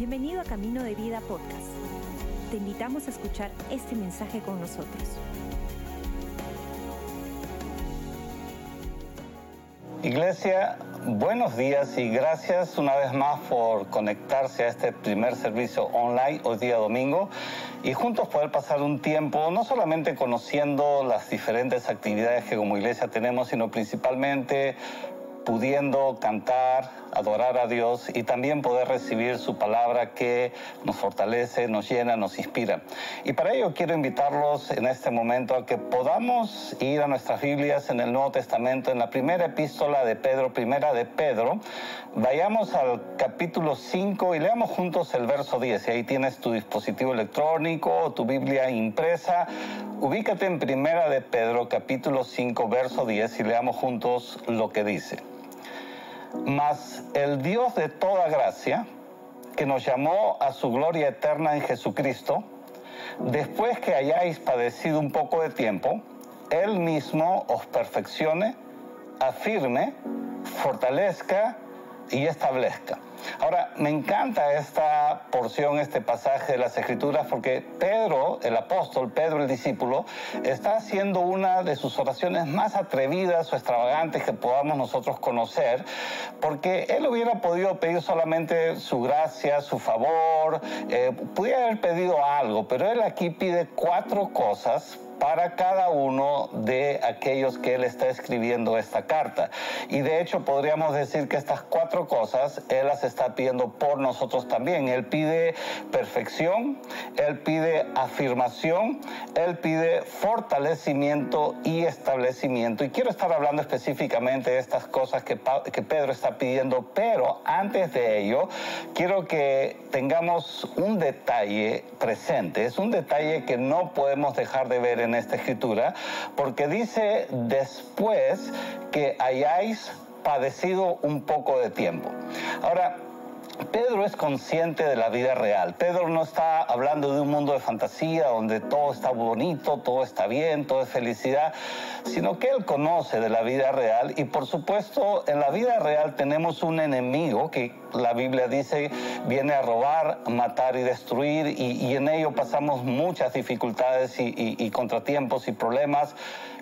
Bienvenido a Camino de Vida Podcast. Te invitamos a escuchar este mensaje con nosotros. Iglesia, buenos días y gracias una vez más por conectarse a este primer servicio online hoy día domingo y juntos poder pasar un tiempo no solamente conociendo las diferentes actividades que como iglesia tenemos, sino principalmente pudiendo cantar, adorar a Dios y también poder recibir su palabra que nos fortalece, nos llena, nos inspira. Y para ello quiero invitarlos en este momento a que podamos ir a nuestras Biblias en el Nuevo Testamento, en la primera epístola de Pedro, primera de Pedro. Vayamos al capítulo 5 y leamos juntos el verso 10. Y ahí tienes tu dispositivo electrónico tu Biblia impresa. Ubícate en primera de Pedro, capítulo 5, verso 10 y leamos juntos lo que dice. Mas el Dios de toda gracia, que nos llamó a su gloria eterna en Jesucristo, después que hayáis padecido un poco de tiempo, Él mismo os perfeccione, afirme, fortalezca y establezca. Ahora, me encanta esta porción, este pasaje de las Escrituras, porque Pedro, el apóstol, Pedro el discípulo, está haciendo una de sus oraciones más atrevidas o extravagantes que podamos nosotros conocer, porque él hubiera podido pedir solamente su gracia, su favor, eh, pudiera haber pedido algo, pero él aquí pide cuatro cosas para cada uno de aquellos que él está escribiendo esta carta. Y de hecho podríamos decir que estas cuatro cosas él las está pidiendo por nosotros también. Él pide perfección, él pide afirmación, él pide fortalecimiento y establecimiento. Y quiero estar hablando específicamente de estas cosas que, Pedro está pidiendo, pero antes de ello quiero que tengamos un detalle presente. Es un detalle que no podemos dejar de ver en en esta escritura, porque dice después que hayáis padecido un poco de tiempo. Ahora, Pedro es consciente de la vida real. Pedro no está hablando de un mundo de fantasía donde todo está bonito, todo está bien, todo es felicidad, sino que él conoce de la vida real y por supuesto en la vida real tenemos un enemigo que la Biblia dice viene a robar, matar y destruir y, en ello pasamos muchas dificultades y contratiempos y problemas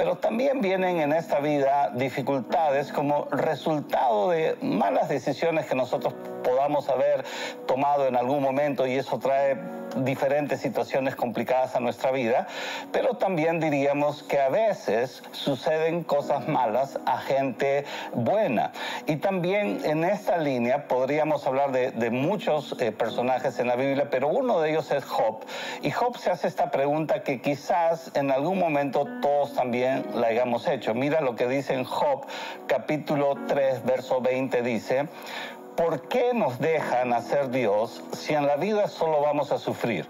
pero también vienen en esta vida dificultades como resultado de malas decisiones que nosotros podamos haber tomado en algún momento y eso trae diferentes situaciones complicadas a nuestra vida, pero también diríamos que a veces suceden cosas malas a gente buena. Y también en esta línea podríamos hablar de, muchos eh, personajes en la Biblia, pero uno de ellos es Job. Y Job se hace esta pregunta que quizás en algún momento todos también la hayamos hecho. Mira lo que dice en Job capítulo 3, verso 20, dice, ¿por qué nos dejan hacer Dios si en la vida solo vamos a sufrir?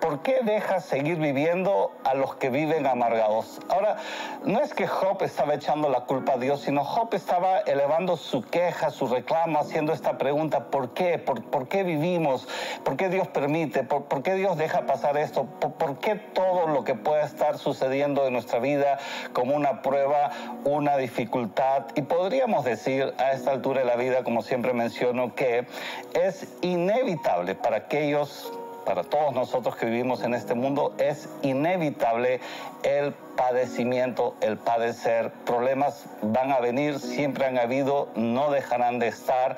¿Por qué dejas seguir viviendo a los que viven amargados? Ahora, no es que Job estaba echando la culpa a Dios, sino Job estaba elevando su queja, su reclamo, haciendo esta pregunta, ¿por qué? ¿Por, qué vivimos? ¿Por qué Dios permite? ¿Por, qué Dios deja pasar esto? ¿Por, qué todo lo que pueda estar sucediendo en nuestra vida como una prueba, una dificultad? Y podríamos decir a esta altura de la vida, como siempre menciono, que es inevitable para aquellos para todos nosotros que vivimos en este mundo, es inevitable el padecimiento, el padecer. Problemas van a venir, siempre han habido, no dejarán de estar.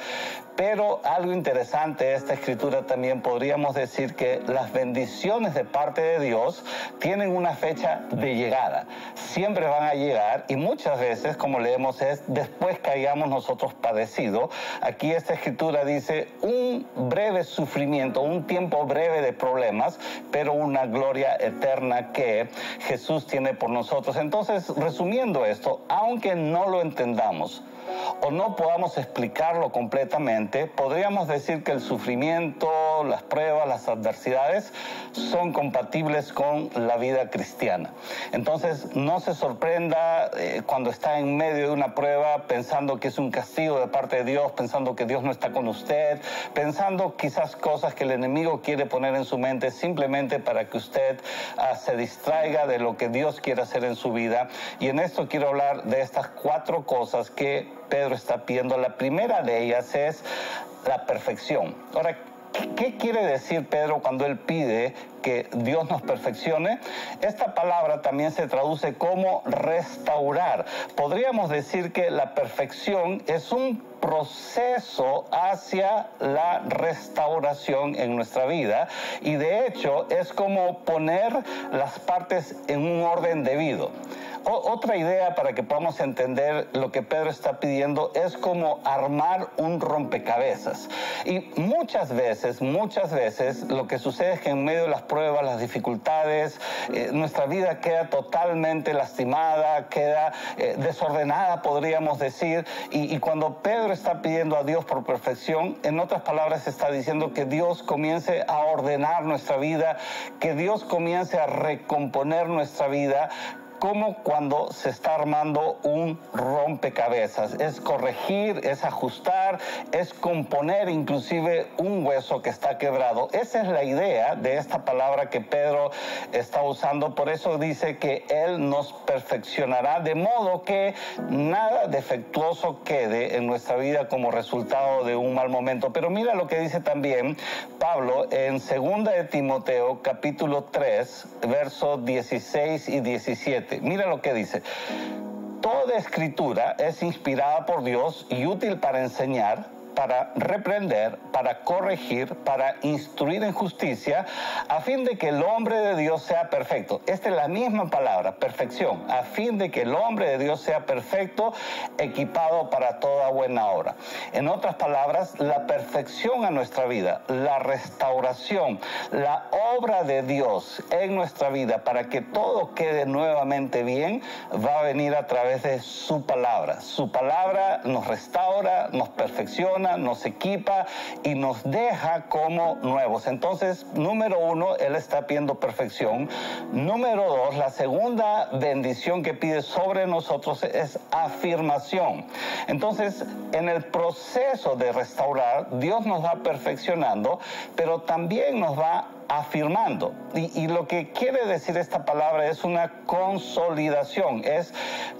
Pero algo interesante de esta escritura también podríamos decir que las bendiciones de parte de Dios tienen una fecha de llegada. Siempre van a llegar y muchas veces, como leemos, es después que hayamos nosotros padecido. Aquí esta escritura dice un breve sufrimiento, un tiempo breve de problemas, pero una gloria eterna que Jesús tiene por nosotros. Entonces, resumiendo esto, aunque no lo entendamos, o no podamos explicarlo completamente, podríamos decir que el sufrimiento, las pruebas, las adversidades son compatibles con la vida cristiana. Entonces, no se sorprenda eh, cuando está en medio de una prueba pensando que es un castigo de parte de Dios, pensando que Dios no está con usted, pensando quizás cosas que el enemigo quiere poner en su mente simplemente para que usted ah, se distraiga de lo que Dios quiere hacer en su vida. Y en esto quiero hablar de estas cuatro cosas que Pedro está pidiendo. La primera de ellas es la perfección. Ahora, ¿qué ¿Qué quiere decir Pedro cuando él pide que Dios nos perfeccione? Esta palabra también se traduce como restaurar. Podríamos decir que la perfección es un proceso hacia la restauración en nuestra vida y de hecho es como poner las partes en un orden debido otra idea para que podamos entender lo que Pedro está pidiendo es como armar un rompecabezas. Y muchas veces, muchas veces, lo que sucede es que en medio de las pruebas, las dificultades, eh, nuestra vida queda totalmente lastimada, queda eh, desordenada, podríamos decir. Y, y cuando Pedro está pidiendo a Dios por perfección, en otras palabras está diciendo que Dios comience a ordenar nuestra vida, que Dios comience a recomponer nuestra vida, como cuando se está armando un rompecabezas. Es corregir, es ajustar, es componer inclusive un hueso que está quebrado. Esa es la idea de esta palabra que Pedro está usando. Por eso dice que Él nos perfeccionará de modo que nada defectuoso quede en nuestra vida como resultado de un mal momento. Pero mira lo que dice también Pablo en 2 de Timoteo capítulo 3, versos 16 y 17. Mira lo que dice. Toda escritura es inspirada por Dios y útil para enseñar para reprender, para corregir, para instruir en justicia, a fin de que el hombre de Dios sea perfecto. Esta es la misma palabra, perfección, a fin de que el hombre de Dios sea perfecto, equipado para toda buena obra. En otras palabras, la perfección a nuestra vida, la restauración, la obra de Dios en nuestra vida para que todo quede nuevamente bien, va a venir a través de su palabra. Su palabra nos restaura, nos perfecciona, nos equipa y nos deja como nuevos. Entonces, número uno, Él está pidiendo perfección. Número dos, la segunda bendición que pide sobre nosotros es afirmación. Entonces, en el proceso de restaurar, Dios nos va perfeccionando, pero también nos va afirmando. Y, lo que quiere decir esta palabra es una consolidación, es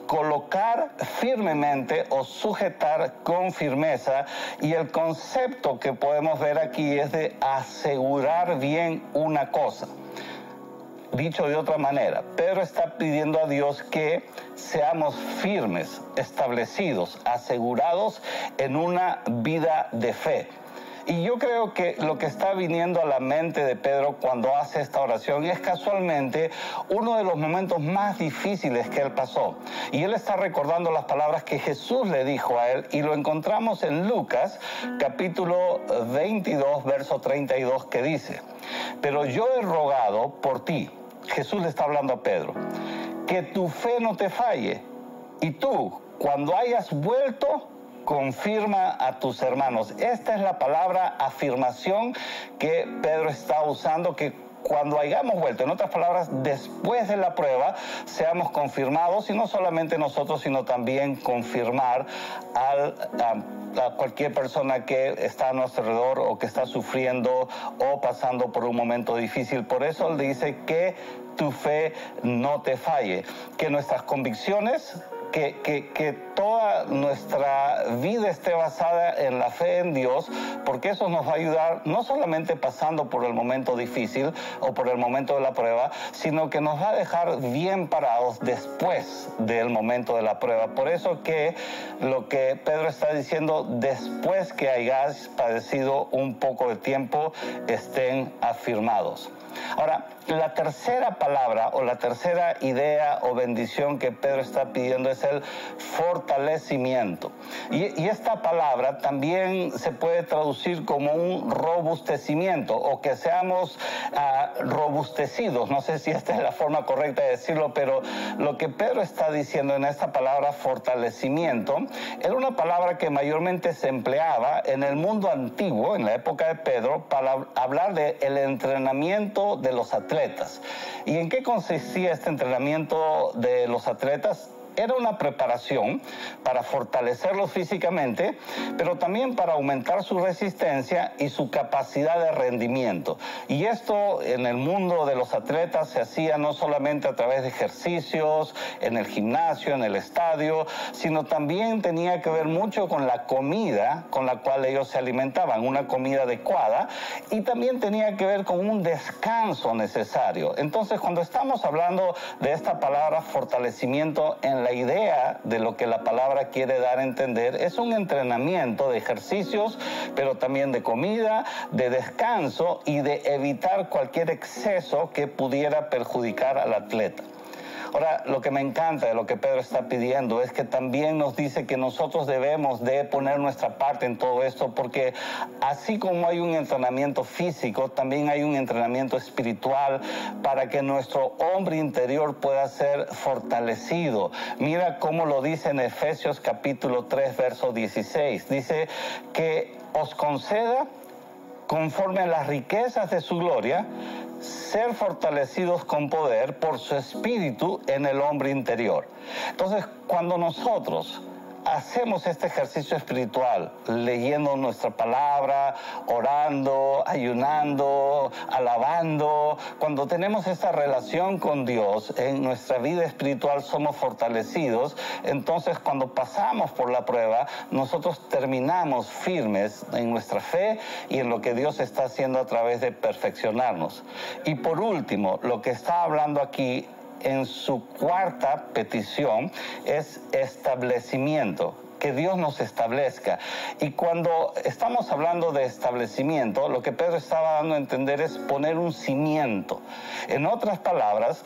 colocar firmemente o sujetar con firmeza. Y el concepto que podemos ver aquí es de asegurar bien una cosa. Dicho de otra manera, Pedro está pidiendo a Dios que seamos firmes, establecidos, asegurados en una vida de fe. Y yo creo que lo que está viniendo a la mente de Pedro cuando hace esta oración es casualmente uno de los momentos más difíciles que él pasó. Y él está recordando las palabras que Jesús le dijo a él y lo encontramos en Lucas capítulo 22, verso 32 que dice, pero yo he rogado por ti, Jesús le está hablando a Pedro, que tu fe no te falle y tú, cuando hayas vuelto, confirma a tus hermanos. Esta es la palabra afirmación que Pedro está usando, que cuando hayamos vuelto, en otras palabras, después de la prueba, seamos confirmados, y no solamente nosotros, sino también confirmar a, cualquier persona que está a nuestro alrededor o que está sufriendo o pasando por un momento difícil. Por eso él dice que tu fe no te falle, que nuestras convicciones que, toda nuestra vida esté basada en la fe en Dios, porque eso nos va a ayudar no solamente pasando por el momento difícil o por el momento de la prueba, sino que nos va a dejar bien parados después del momento de la prueba. Por eso que lo que Pedro está diciendo, después que hayáis padecido un poco de tiempo, estén afirmados. Ahora, la tercera palabra o la tercera idea o bendición que Pedro está pidiendo es el fortalecimiento. Y, esta palabra también se puede traducir como un robustecimiento o que seamos ah, robustecidos. No sé si esta es la forma correcta de decirlo, pero lo que Pedro está diciendo en esta palabra fortalecimiento era una palabra que mayormente se empleaba en el mundo antiguo, en la época de Pedro, para hablar del el entrenamiento de los atletas. ¿Y en qué consistía este entrenamiento de los atletas? Era una preparación para fortalecerlos físicamente, pero también para aumentar su resistencia y su capacidad de rendimiento. Y esto en el mundo de los atletas se hacía no solamente a través de ejercicios, en el gimnasio, en el estadio, sino también tenía que ver mucho con la comida con la cual ellos se alimentaban, una comida adecuada, y también tenía que ver con un descanso necesario. Entonces, cuando estamos hablando de esta palabra fortalecimiento en la idea de lo que la palabra quiere dar a entender, es un entrenamiento de ejercicios, pero también de comida, de descanso y de evitar cualquier exceso que pudiera perjudicar al atleta. Ahora, lo que me encanta de lo que Pedro está pidiendo es que también nos dice que nosotros debemos de poner nuestra parte en todo esto, porque así como hay un entrenamiento físico, también hay un entrenamiento espiritual para que nuestro hombre interior pueda ser fortalecido. Mira cómo lo dice en Efesios capítulo 3, verso 16. Dice que os conceda conforme a las riquezas de su gloria, ser fortalecidos con poder por su espíritu en el hombre interior. Entonces, cuando nosotros hacemos este ejercicio espiritual, leyendo nuestra palabra, orando, ayunando, alabando, cuando tenemos esta relación con Dios en nuestra vida espiritual somos fortalecidos, entonces cuando pasamos por la prueba, nosotros terminamos firmes en nuestra fe y en lo que Dios está haciendo a través de perfeccionarnos. Y por último, lo que está hablando aquí en su cuarta petición es establecimiento que Dios nos establezca. Y cuando estamos hablando de establecimiento, lo que Pedro estaba dando a entender es poner un cimiento. En otras palabras,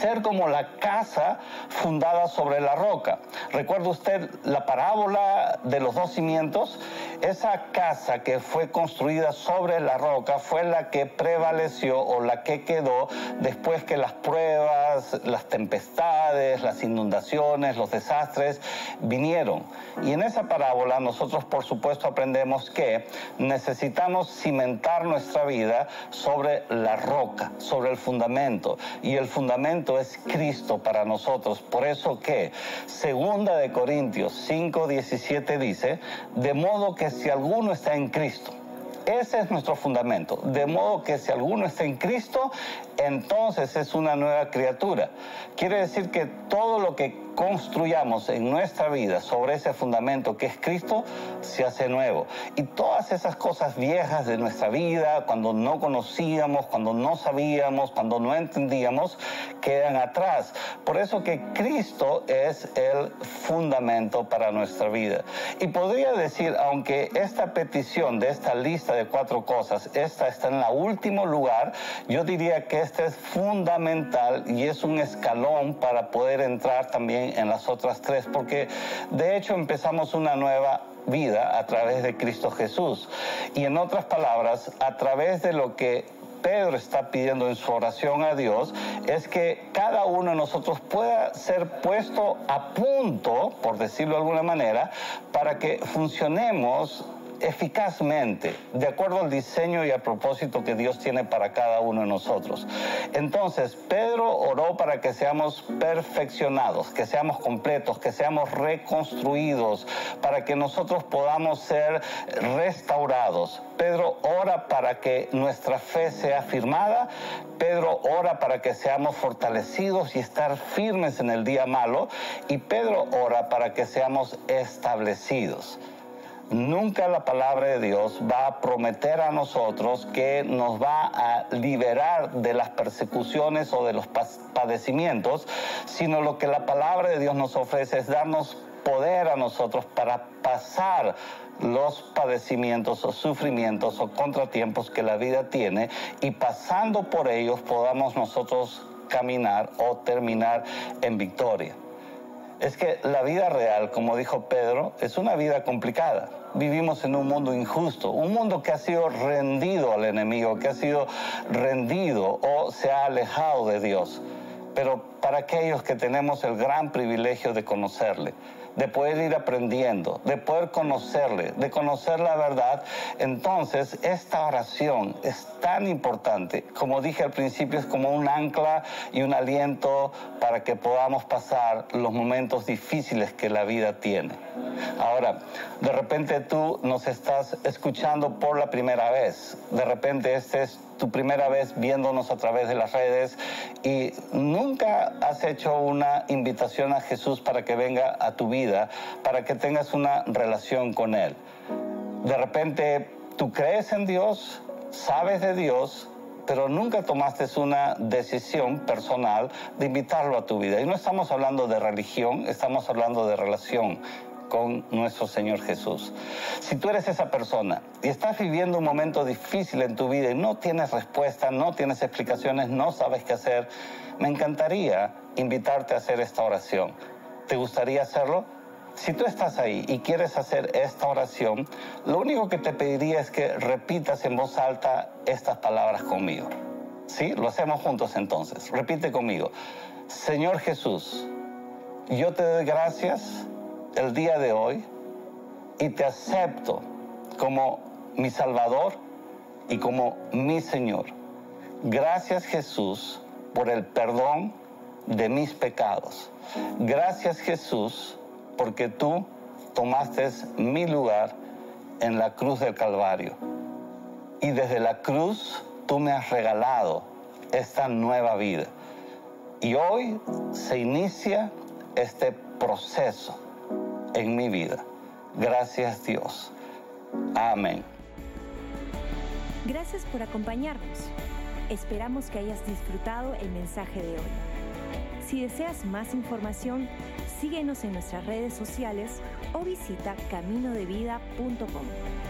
ser como la casa fundada sobre la roca. ¿Recuerda usted la parábola de los dos cimientos? Esa casa que fue construida sobre la roca fue la que prevaleció o la que quedó después que las pruebas, las tempestades, las inundaciones, los desastres vinieron. Y en esa parábola nosotros por supuesto aprendemos que necesitamos cimentar nuestra vida sobre la roca, sobre el fundamento. Y el fundamento es Cristo para nosotros. Por eso que segunda de Corintios 5, 17 dice, de modo que si alguno está en Cristo, ese es nuestro fundamento. De modo que si alguno está en Cristo, entonces es una nueva criatura. Quiere decir que todo lo que construyamos en nuestra vida sobre ese fundamento que es Cristo, se hace nuevo. Y todas esas cosas viejas de nuestra vida, cuando no conocíamos, cuando no sabíamos, cuando no entendíamos, quedan atrás. Por eso que Cristo es el fundamento para nuestra vida. Y podría decir, aunque esta petición de esta lista de cuatro cosas, esta está en el último lugar, yo diría que este es fundamental y es un escalón para poder entrar también en las otras tres, porque de hecho empezamos una nueva vida a través de Cristo Jesús. Y en otras palabras, a través de lo que Pedro está pidiendo en su oración a Dios es que cada uno de nosotros pueda ser puesto a punto, por decirlo de alguna manera, para que funcionemos eficazmente, de acuerdo al diseño y al propósito que Dios tiene para cada uno de nosotros. Entonces, Pedro oró para que seamos perfeccionados, que seamos completos, que seamos reconstruidos, para que nosotros podamos ser restaurados. Pedro ora para que nuestra fe sea firmada. Pedro ora para que seamos fortalecidos y estar firmes en el día malo. Y Pedro ora para que seamos establecidos. Nunca la palabra de Dios va a prometer a nosotros que nos va a liberar de las persecuciones o de los padecimientos, sino lo que la palabra de Dios nos ofrece es darnos poder a nosotros para pasar los padecimientos o sufrimientos o contratiempos que la vida tiene y pasando por ellos podamos nosotros caminar o terminar en victoria. Es que la vida real, como dijo Pedro, es una vida complicada vivimos en un mundo injusto, un mundo que ha sido rendido al enemigo, que ha sido rendido o se ha alejado de Dios. Pero para aquellos que tenemos el gran privilegio de conocerle, de poder ir aprendiendo, de poder conocerle, de conocer la verdad, entonces esta oración es tan importante. Como dije al principio, es como un ancla y un aliento para que podamos pasar los momentos difíciles que la vida tiene. Ahora, de repente tú nos estás escuchando por la primera vez, de repente este es tu primera vez viéndonos a través de las redes y nunca has hecho una invitación a Jesús para que venga a tu vida, para que tengas una relación con Él. De repente tú crees en Dios, sabes de Dios, pero nunca tomaste una decisión personal de invitarlo a tu vida. Y no estamos hablando de religión, estamos hablando de relación con nuestro Señor Jesús. Si tú eres esa persona y estás viviendo un momento difícil en tu vida y no tienes respuesta, no tienes explicaciones, no sabes qué hacer, me encantaría invitarte a hacer esta oración. ¿Te gustaría hacerlo? Si tú estás ahí y quieres hacer esta oración, lo único que te pediría es que repitas en voz alta estas palabras conmigo. ¿Sí? Lo hacemos juntos entonces. Repite conmigo. Señor Jesús, yo te doy gracias el día de hoy y te acepto como mi Salvador y como mi Señor. Gracias Jesús por el perdón de mis pecados. Gracias Jesús porque tú tomaste mi lugar en la cruz del Calvario. Y desde la cruz tú me has regalado esta nueva vida. Y hoy se inicia este proceso en mi vida. Gracias Dios. Amén. Gracias por acompañarnos. Esperamos que hayas disfrutado el mensaje de hoy. Si deseas más información, síguenos en nuestras redes sociales o visita caminodevida.com.